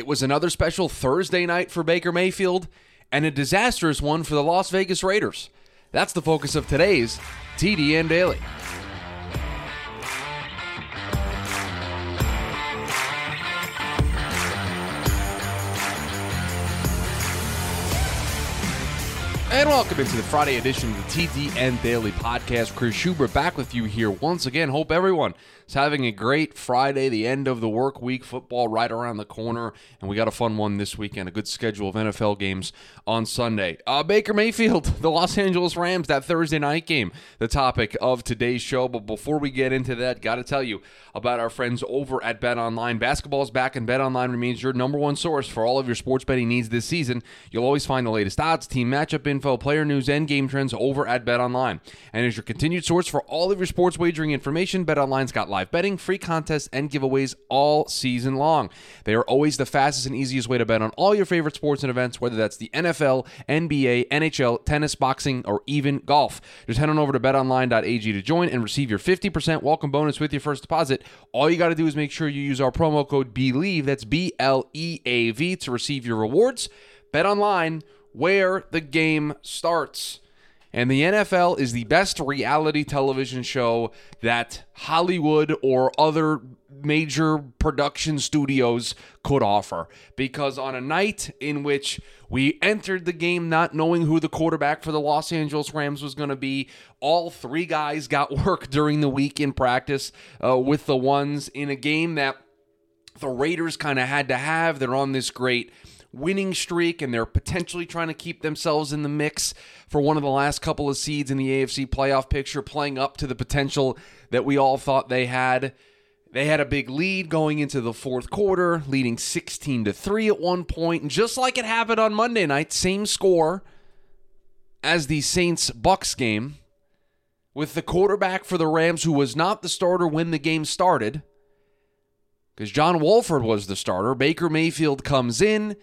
It was another special Thursday night for Baker Mayfield and a disastrous one for the Las Vegas Raiders. That's the focus of today's TDN Daily. And welcome into the Friday edition of the TDN Daily Podcast. Chris Schubert back with you here once again. Hope everyone is having a great Friday, the end of the work week, football right around the corner, and we got a fun one this weekend, a good schedule of NFL games on Sunday. Uh, Baker Mayfield, the Los Angeles Rams, that Thursday night game, the topic of today's show. But before we get into that, got to tell you about our friends over at Bet Online. Basketball is back, and Bet Online remains your number one source for all of your sports betting needs this season. You'll always find the latest odds, team matchup info info, player news, and game trends over at BetOnline. And as your continued source for all of your sports wagering information, BetOnline's got live betting, free contests, and giveaways all season long. They are always the fastest and easiest way to bet on all your favorite sports and events, whether that's the NFL, NBA, NHL, tennis, boxing, or even golf. Just head on over to betonline.ag to join and receive your 50% welcome bonus with your first deposit. All you got to do is make sure you use our promo code BELIEVE, that's B L E A V, to receive your rewards. Bet online where the game starts. And the NFL is the best reality television show that Hollywood or other major production studios could offer. Because on a night in which we entered the game not knowing who the quarterback for the Los Angeles Rams was going to be, all three guys got work during the week in practice uh, with the ones in a game that the Raiders kind of had to have. They're on this great winning streak and they're potentially trying to keep themselves in the mix for one of the last couple of seeds in the AFC playoff picture, playing up to the potential that we all thought they had. They had a big lead going into the fourth quarter, leading 16 to 3 at one point, and just like it happened on Monday night, same score as the Saints Bucks game with the quarterback for the Rams who was not the starter when the game started because John Wolford was the starter. Baker Mayfield comes in,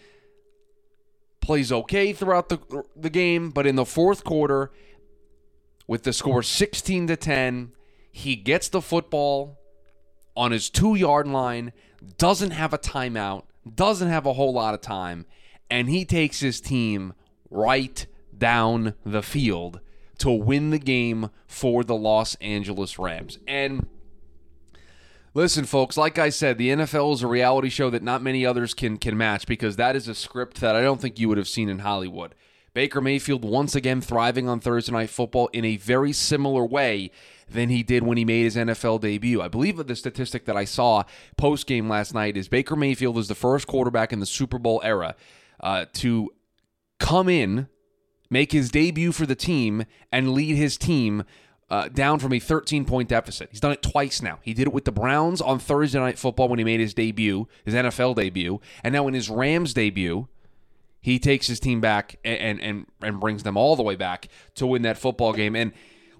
plays okay throughout the the game, but in the fourth quarter, with the score 16 to 10, he gets the football on his two yard line, doesn't have a timeout, doesn't have a whole lot of time, and he takes his team right down the field to win the game for the Los Angeles Rams. And Listen, folks, like I said, the NFL is a reality show that not many others can can match because that is a script that I don't think you would have seen in Hollywood. Baker Mayfield once again thriving on Thursday Night Football in a very similar way than he did when he made his NFL debut. I believe that the statistic that I saw post game last night is Baker Mayfield is the first quarterback in the Super Bowl era uh, to come in, make his debut for the team, and lead his team uh, down from a 13 point deficit. He's done it twice now. He did it with the Browns on Thursday Night Football when he made his debut, his NFL debut, and now in his Rams debut, he takes his team back and and and brings them all the way back to win that football game. And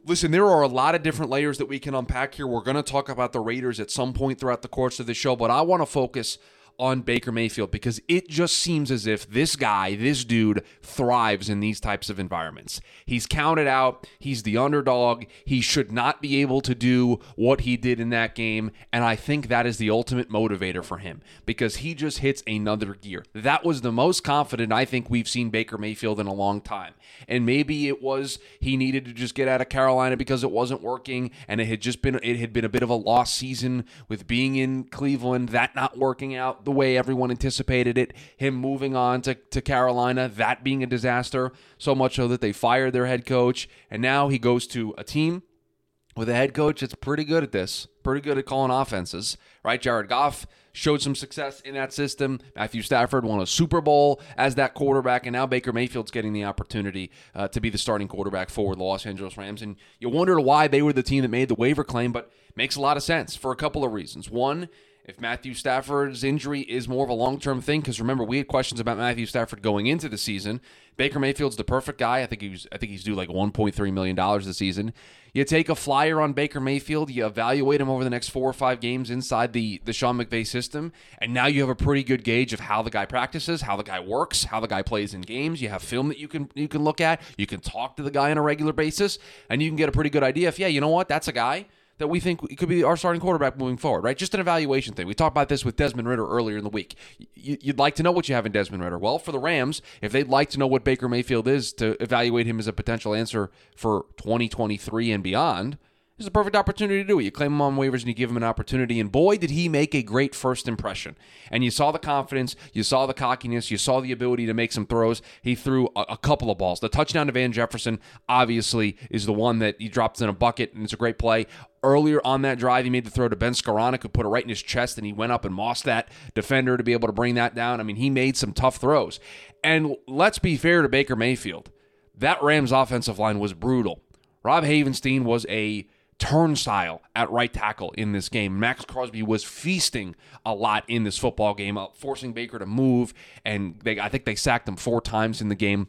listen, there are a lot of different layers that we can unpack here. We're going to talk about the Raiders at some point throughout the course of the show, but I want to focus on Baker Mayfield because it just seems as if this guy, this dude, thrives in these types of environments. He's counted out, he's the underdog, he should not be able to do what he did in that game, and I think that is the ultimate motivator for him because he just hits another gear. That was the most confident I think we've seen Baker Mayfield in a long time. And maybe it was he needed to just get out of Carolina because it wasn't working and it had just been it had been a bit of a lost season with being in Cleveland, that not working out the way everyone anticipated it. Him moving on to, to Carolina, that being a disaster, so much so that they fired their head coach. And now he goes to a team with a head coach that's pretty good at this, pretty good at calling offenses, right? Jared Goff showed some success in that system. Matthew Stafford won a Super Bowl as that quarterback, and now Baker Mayfield's getting the opportunity uh, to be the starting quarterback for the Los Angeles Rams. And you wonder why they were the team that made the waiver claim, but makes a lot of sense for a couple of reasons. One, if Matthew Stafford's injury is more of a long term thing, because remember we had questions about Matthew Stafford going into the season. Baker Mayfield's the perfect guy. I think he's I think he's due like 1.3 million dollars this season. You take a flyer on Baker Mayfield, you evaluate him over the next four or five games inside the the Sean McVay system, and now you have a pretty good gauge of how the guy practices, how the guy works, how the guy plays in games. You have film that you can you can look at. You can talk to the guy on a regular basis, and you can get a pretty good idea if yeah, you know what, that's a guy that we think could be our starting quarterback moving forward, right? Just an evaluation thing. We talked about this with Desmond Ridder earlier in the week. You'd like to know what you have in Desmond Ridder. Well, for the Rams, if they'd like to know what Baker Mayfield is to evaluate him as a potential answer for 2023 and beyond, this is a perfect opportunity to do it. You claim him on waivers and you give him an opportunity. And boy, did he make a great first impression. And you saw the confidence, you saw the cockiness, you saw the ability to make some throws. He threw a, a couple of balls. The touchdown to Van Jefferson, obviously, is the one that he drops in a bucket, and it's a great play. Earlier on that drive, he made the throw to Ben Skowronek, who put it right in his chest, and he went up and mossed that defender to be able to bring that down. I mean, he made some tough throws. And let's be fair to Baker Mayfield. That Rams offensive line was brutal. Rob Havenstein was a turnstile at right tackle in this game. Maxx Crosby was feasting a lot in this football game, uh, forcing Baker to move, and they, I think they sacked him four times in the game.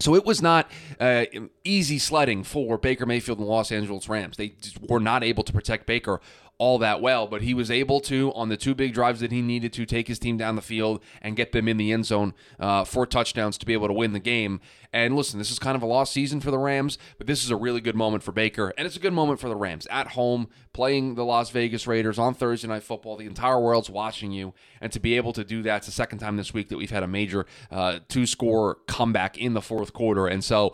So it was not uh, easy sledding for Baker Mayfield and Los Angeles Rams. They were not able to protect Baker all that well, but he was able to, on the two big drives that he needed to, take his team down the field and get them in the end zone uh, for touchdowns to be able to win the game. And listen, this is kind of a lost season for the Rams, but this is a really good moment for Baker, and it's a good moment for the Rams at home, playing the Las Vegas Raiders on Thursday Night Football. The entire world's watching you, and to be able to do that, it's the second time this week that we've had a major uh, two score comeback in the fourth quarter. And so,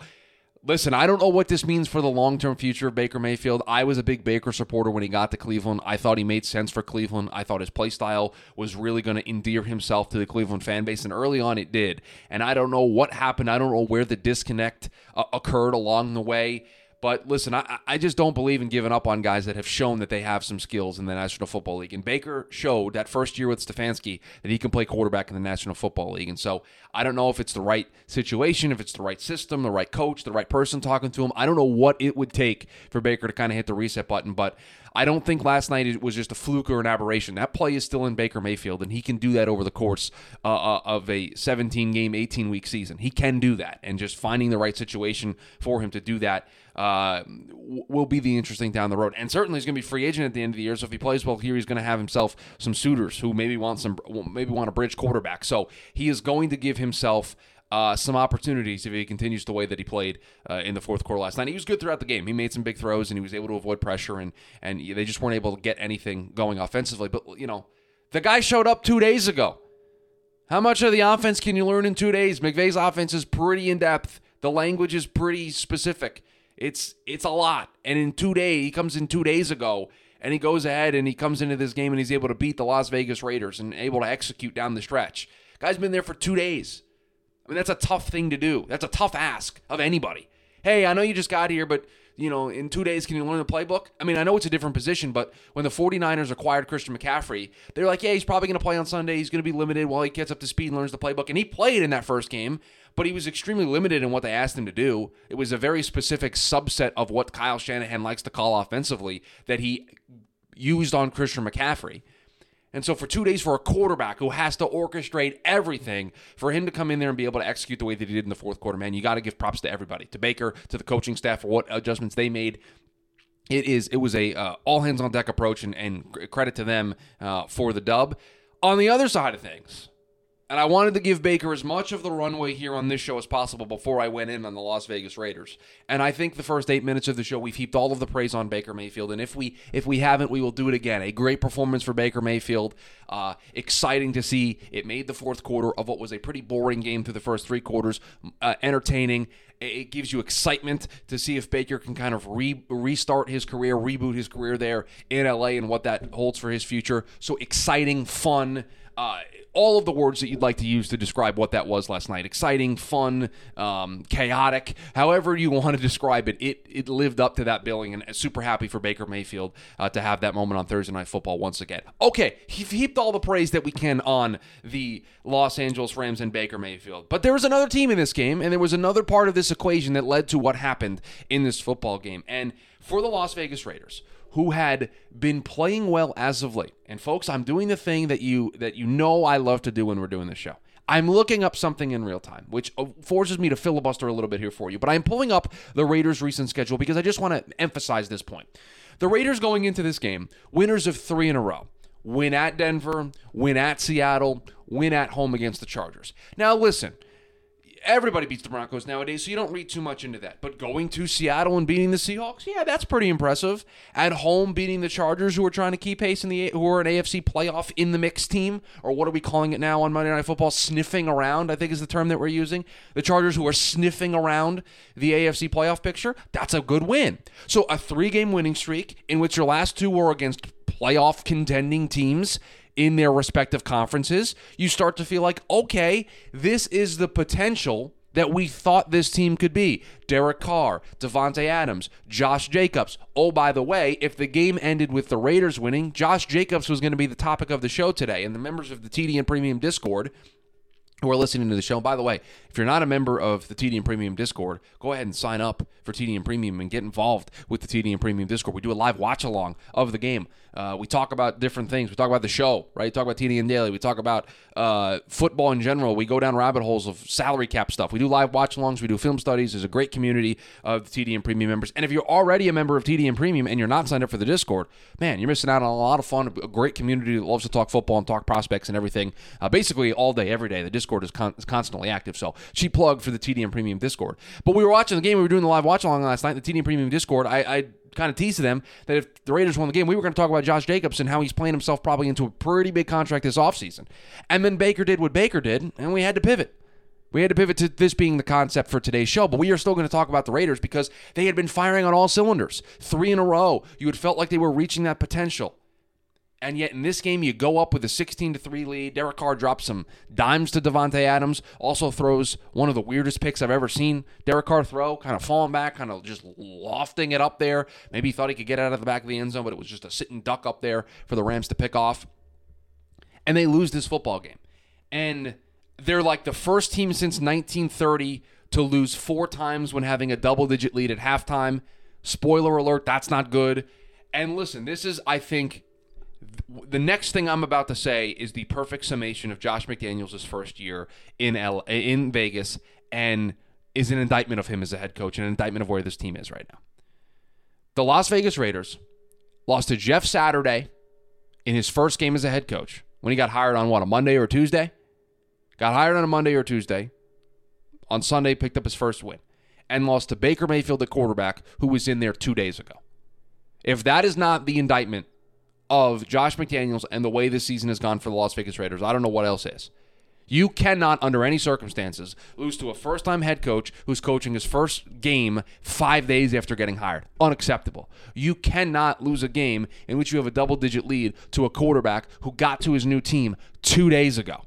Listen, I don't know what this means for the long term future of Baker Mayfield. I was a big Baker supporter when he got to Cleveland. I thought he made sense for Cleveland. I thought his play style was really going to endear himself to the Cleveland fan base, and early on it did. And I don't know what happened. I don't know where the disconnect uh, occurred along the way. But listen, I, I just don't believe in giving up on guys that have shown that they have some skills in the National Football League. And Baker showed that first year with Stefanski that he can play quarterback in the National Football League. And so I don't know if it's the right situation, if it's the right system, the right coach, the right person talking to him. I don't know what it would take for Baker to kind of hit the reset button. But I don't think last night it was just a fluke or an aberration. That play is still in Baker Mayfield, and he can do that over the course uh, uh of a 17 game, 18 week season. He can do that, and just finding the right situation for him to do that uh, will be the interesting down the road. And certainly he's going to be free agent at the end of the year. So if he plays well here, he's going to have himself some suitors who maybe want some, maybe want a bridge quarterback. So he is going to give himself uh, some opportunities if he continues the way that he played uh, in the fourth quarter last night. He was good throughout the game. He made some big throws and he was able to avoid pressure and and they just weren't able to get anything going offensively. But you know, the guy showed up two days ago. How much of the offense can you learn in two days? McVay's offense is pretty in depth. The language is pretty specific. It's it's a lot. And in two days, he comes in two days ago and he goes ahead and he comes into this game and he's able to beat the Las Vegas Raiders and able to execute down the stretch. Guy's been there for two days mean, that's a tough thing to do. That's a tough ask of anybody. Hey, I know you just got here, but you know, in two days, can you learn the playbook? I mean, I know it's a different position, but when the 49ers acquired Christian McCaffrey, they're like, yeah, he's probably going to play on Sunday. He's going to be limited while he gets up to speed and learns the playbook. And he played in that first game, but he was extremely limited in what they asked him to do. It was a very specific subset of what Kyle Shanahan likes to call offensively that he used on Christian McCaffrey. And so, for two days, for a quarterback who has to orchestrate everything, for him to come in there and be able to execute the way that he did in the fourth quarter, man, you got to give props to everybody, to Baker, to the coaching staff for what adjustments they made. It is it was a uh, all hands on deck approach, and, and credit to them uh, for the dub. On the other side of things, and I wanted to give Baker as much of the runway here on this show as possible before I went in on the Las Vegas Raiders. And I think the first eight minutes of the show we've heaped all of the praise on Baker Mayfield. And if we if we haven't, we will do it again. A great performance for Baker Mayfield. Uh, exciting to see. It made the fourth quarter of what was a pretty boring game through the first three quarters uh, entertaining. It gives you excitement to see if Baker can kind of re- restart his career, reboot his career there in LA, and what that holds for his future. So exciting, fun. Uh, all of the words that you'd like to use to describe what that was last night. Exciting, fun, um, chaotic, however you want to describe it. It it lived up to that billing, and super happy for Baker Mayfield uh, to have that moment on Thursday Night Football once again. Okay, he heaped all the praise that we can on the Los Angeles Rams and Baker Mayfield, but there was another team in this game, and there was another part of this equation that led to what happened in this football game. And for the Las Vegas Raiders, who had been playing well as of late. And folks, I'm doing the thing that you that you know I love to do when we're doing this show. I'm looking up something in real time, which uh, forces me to filibuster a little bit here for you. But I'm pulling up the Raiders' recent schedule because I just want to emphasize this point. The Raiders going into this game, winners of three in a row. Win at Denver, win at Seattle, win at home against the Chargers. Now, listen, everybody beats the Broncos nowadays, so you don't read too much into that. But going to Seattle and beating the Seahawks, yeah, that's pretty impressive. At home, beating the Chargers, who are trying to keep pace in the who are an AFC playoff in the mix team, or what are we calling it now on Monday Night Football? Sniffing around, I think is the term that we're using. The Chargers, who are sniffing around the AFC playoff picture, that's a good win. So a three-game winning streak in which your last two were against playoff contending teams in their respective conferences, you start to feel like, okay, this is the potential that we thought this team could be. Derek Carr, Davante Adams, Josh Jacobs. Oh, by the way, if the game ended with the Raiders winning, Josh Jacobs was going to be the topic of the show today. And the members of the TDN Premium Discord who are listening to the show. By the way, if you're not a member of the TDN Premium Discord, go ahead and sign up for TDN Premium and get involved with the TDN Premium Discord. We do a live watch along of the game. Uh, we talk about different things. We talk about the show, right? We talk about TDN Daily. We talk about uh, football in general. We go down rabbit holes of salary cap stuff. We do live watch alongs. We do film studies. There's a great community of the TDN Premium members. And if you're already a member of TDN Premium and you're not signed up for the Discord, man, you're missing out on a lot of fun. A great community that loves to talk football and talk prospects and everything. Uh, basically all day, every day. The Discord is, con- is constantly active. So cheap plug for the TDN Premium Discord. But we were watching the game. We were doing the live watch along last night. The TDN Premium Discord. I, I kind of teased to them that if the Raiders won the game, we were going to talk about Josh Jacobs and how he's playing himself probably into a pretty big contract this offseason. And then Baker did what Baker did, and we had to pivot. We had to pivot to this being the concept for today's show, but we are still going to talk about the Raiders because they had been firing on all cylinders. Three in a row. You had felt like they were reaching that potential. And yet in this game, you go up with a 16 to 3 lead. Derek Carr drops some dimes to Davante Adams. Also throws one of the weirdest picks I've ever seen Derek Carr throw, kind of falling back, kind of just lofting it up there. Maybe he thought he could get out of the back of the end zone, but it was just a sitting duck up there for the Rams to pick off. And they lose this football game. And they're like the first team since 1930 to lose four times when having a double digit lead at halftime. Spoiler alert, that's not good. And listen, this is, I think, the next thing I'm about to say is the perfect summation of Josh McDaniels' first year in L in Vegas and is an indictment of him as a head coach, and an indictment of where this team is right now. The Las Vegas Raiders lost to Jeff Saturday in his first game as a head coach when he got hired on what, a Monday or a Tuesday? Got hired on a Monday or Tuesday. On Sunday, picked up his first win and lost to Baker Mayfield, the quarterback, who was in there two days ago. If that is not the indictment of Josh McDaniels and the way this season has gone for the Las Vegas Raiders, I don't know what else is. You cannot, under any circumstances, lose to a first time head coach who's coaching his first game five days after getting hired. Unacceptable. You cannot lose a game in which you have a double digit lead to a quarterback who got to his new team two days ago.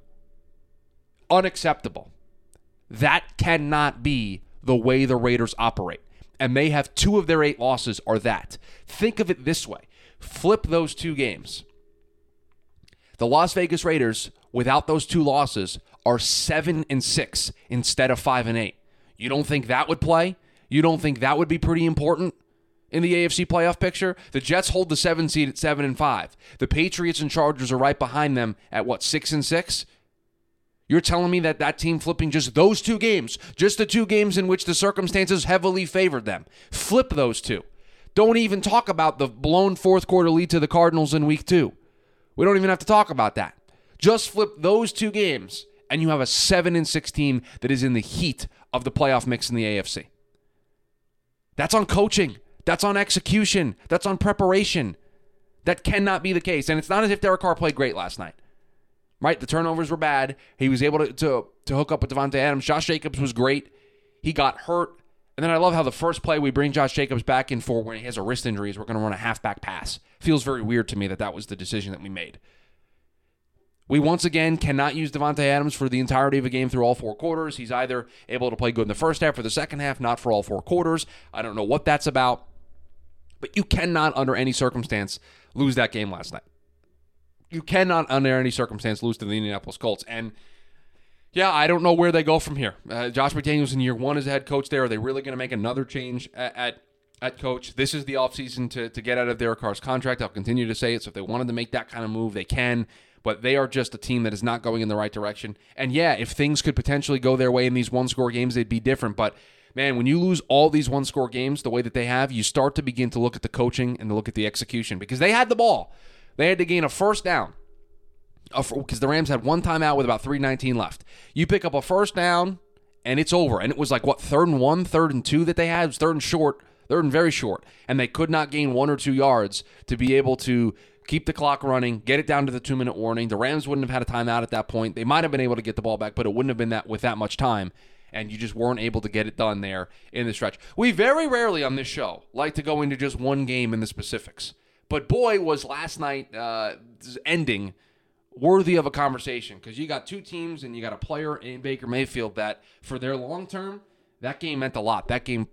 Unacceptable. That cannot be the way the Raiders operate. And they have two of their eight losses are that. Think of it this way Flip those two games. The Las Vegas Raiders, without those two losses, are seven and six instead of five and eight. You don't think that would play? You don't think that would be pretty important in the AFC playoff picture? The Jets hold the seven seed at seven and five. The Patriots and Chargers are right behind them at what six and six. You're telling me that that team flipping just those two games, just the two games in which the circumstances heavily favored them, flip those two. Don't even talk about the blown fourth quarter lead to the Cardinals in week two. We don't even have to talk about that. Just flip those two games, and you have a 7 and 6 team that is in the heat of the playoff mix in the AFC. That's on coaching. That's on execution. That's on preparation. That cannot be the case. And it's not as if Derek Carr played great last night. Right? The turnovers were bad. He was able to, to, to hook up with Davante Adams. Josh Jacobs was great. He got hurt. And then I love how the first play we bring Josh Jacobs back in for when he has a wrist injury is we're going to run a halfback pass. Feels very weird to me that that was the decision that we made. We once again cannot use Davante Adams for the entirety of a game through all four quarters. He's either able to play good in the first half or the second half, not for all four quarters. I don't know what that's about. But you cannot, under any circumstance, lose that game last night. You cannot, under any circumstance, lose to the Indianapolis Colts. And yeah, I don't know where they go from here. Uh, Josh McDaniels in year one as a head coach there. Are they really going to make another change at, at, at coach? This is the offseason to, to get out of Derek Carr's contract. I'll continue to say it. So if they wanted to make that kind of move, they can. But they are just a team that is not going in the right direction. And yeah, if things could potentially go their way in these one score games, they'd be different. But man, when you lose all these one score games the way that they have, you start to begin to look at the coaching and to look at the execution because they had the ball. They had to gain a first down because the Rams had one timeout with about 319 left. You pick up a first down and it's over. And it was like what third and one, third and two that they had. It was third and short, third and very short, and they could not gain one or two yards to be able to keep the clock running, get it down to the two minute warning. The Rams wouldn't have had a timeout at that point. They might have been able to get the ball back, but it wouldn't have been that with that much time. And you just weren't able to get it done there in the stretch. We very rarely on this show like to go into just one game in the specifics. But boy, was last night uh, ending worthy of a conversation because you got two teams and you got a player in Baker Mayfield that, for their long term, that game meant a lot. That game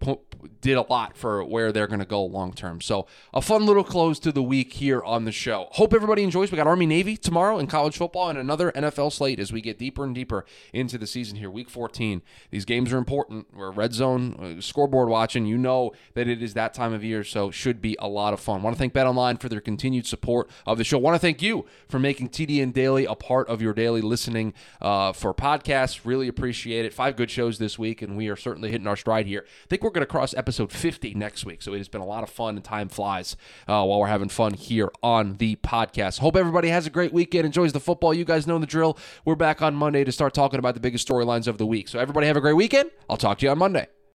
did a lot for where they're going to go long term. So, a fun little close to the week here on the show. Hope everybody enjoys. We got Army Navy tomorrow in college football and another NFL slate as we get deeper and deeper into the season here. Week 14. These games are important. We're red zone uh, scoreboard watching. You know that it is that time of year, so should be a lot of fun. Want to thank Bet Online for their continued support of the show. Want to thank you for making TDN Daily a part of your daily listening uh, for podcasts. Really appreciate it. Five good shows this week, and we are certainly certainly hitting our stride here. I think we're going to cross episode 50 next week. So it has been a lot of fun and time flies uh, while we're having fun here on the podcast. Hope everybody has a great weekend, enjoys the football. You guys know the drill. We're back on Monday to start talking about the biggest storylines of the week. So everybody have a great weekend. I'll talk to you on Monday.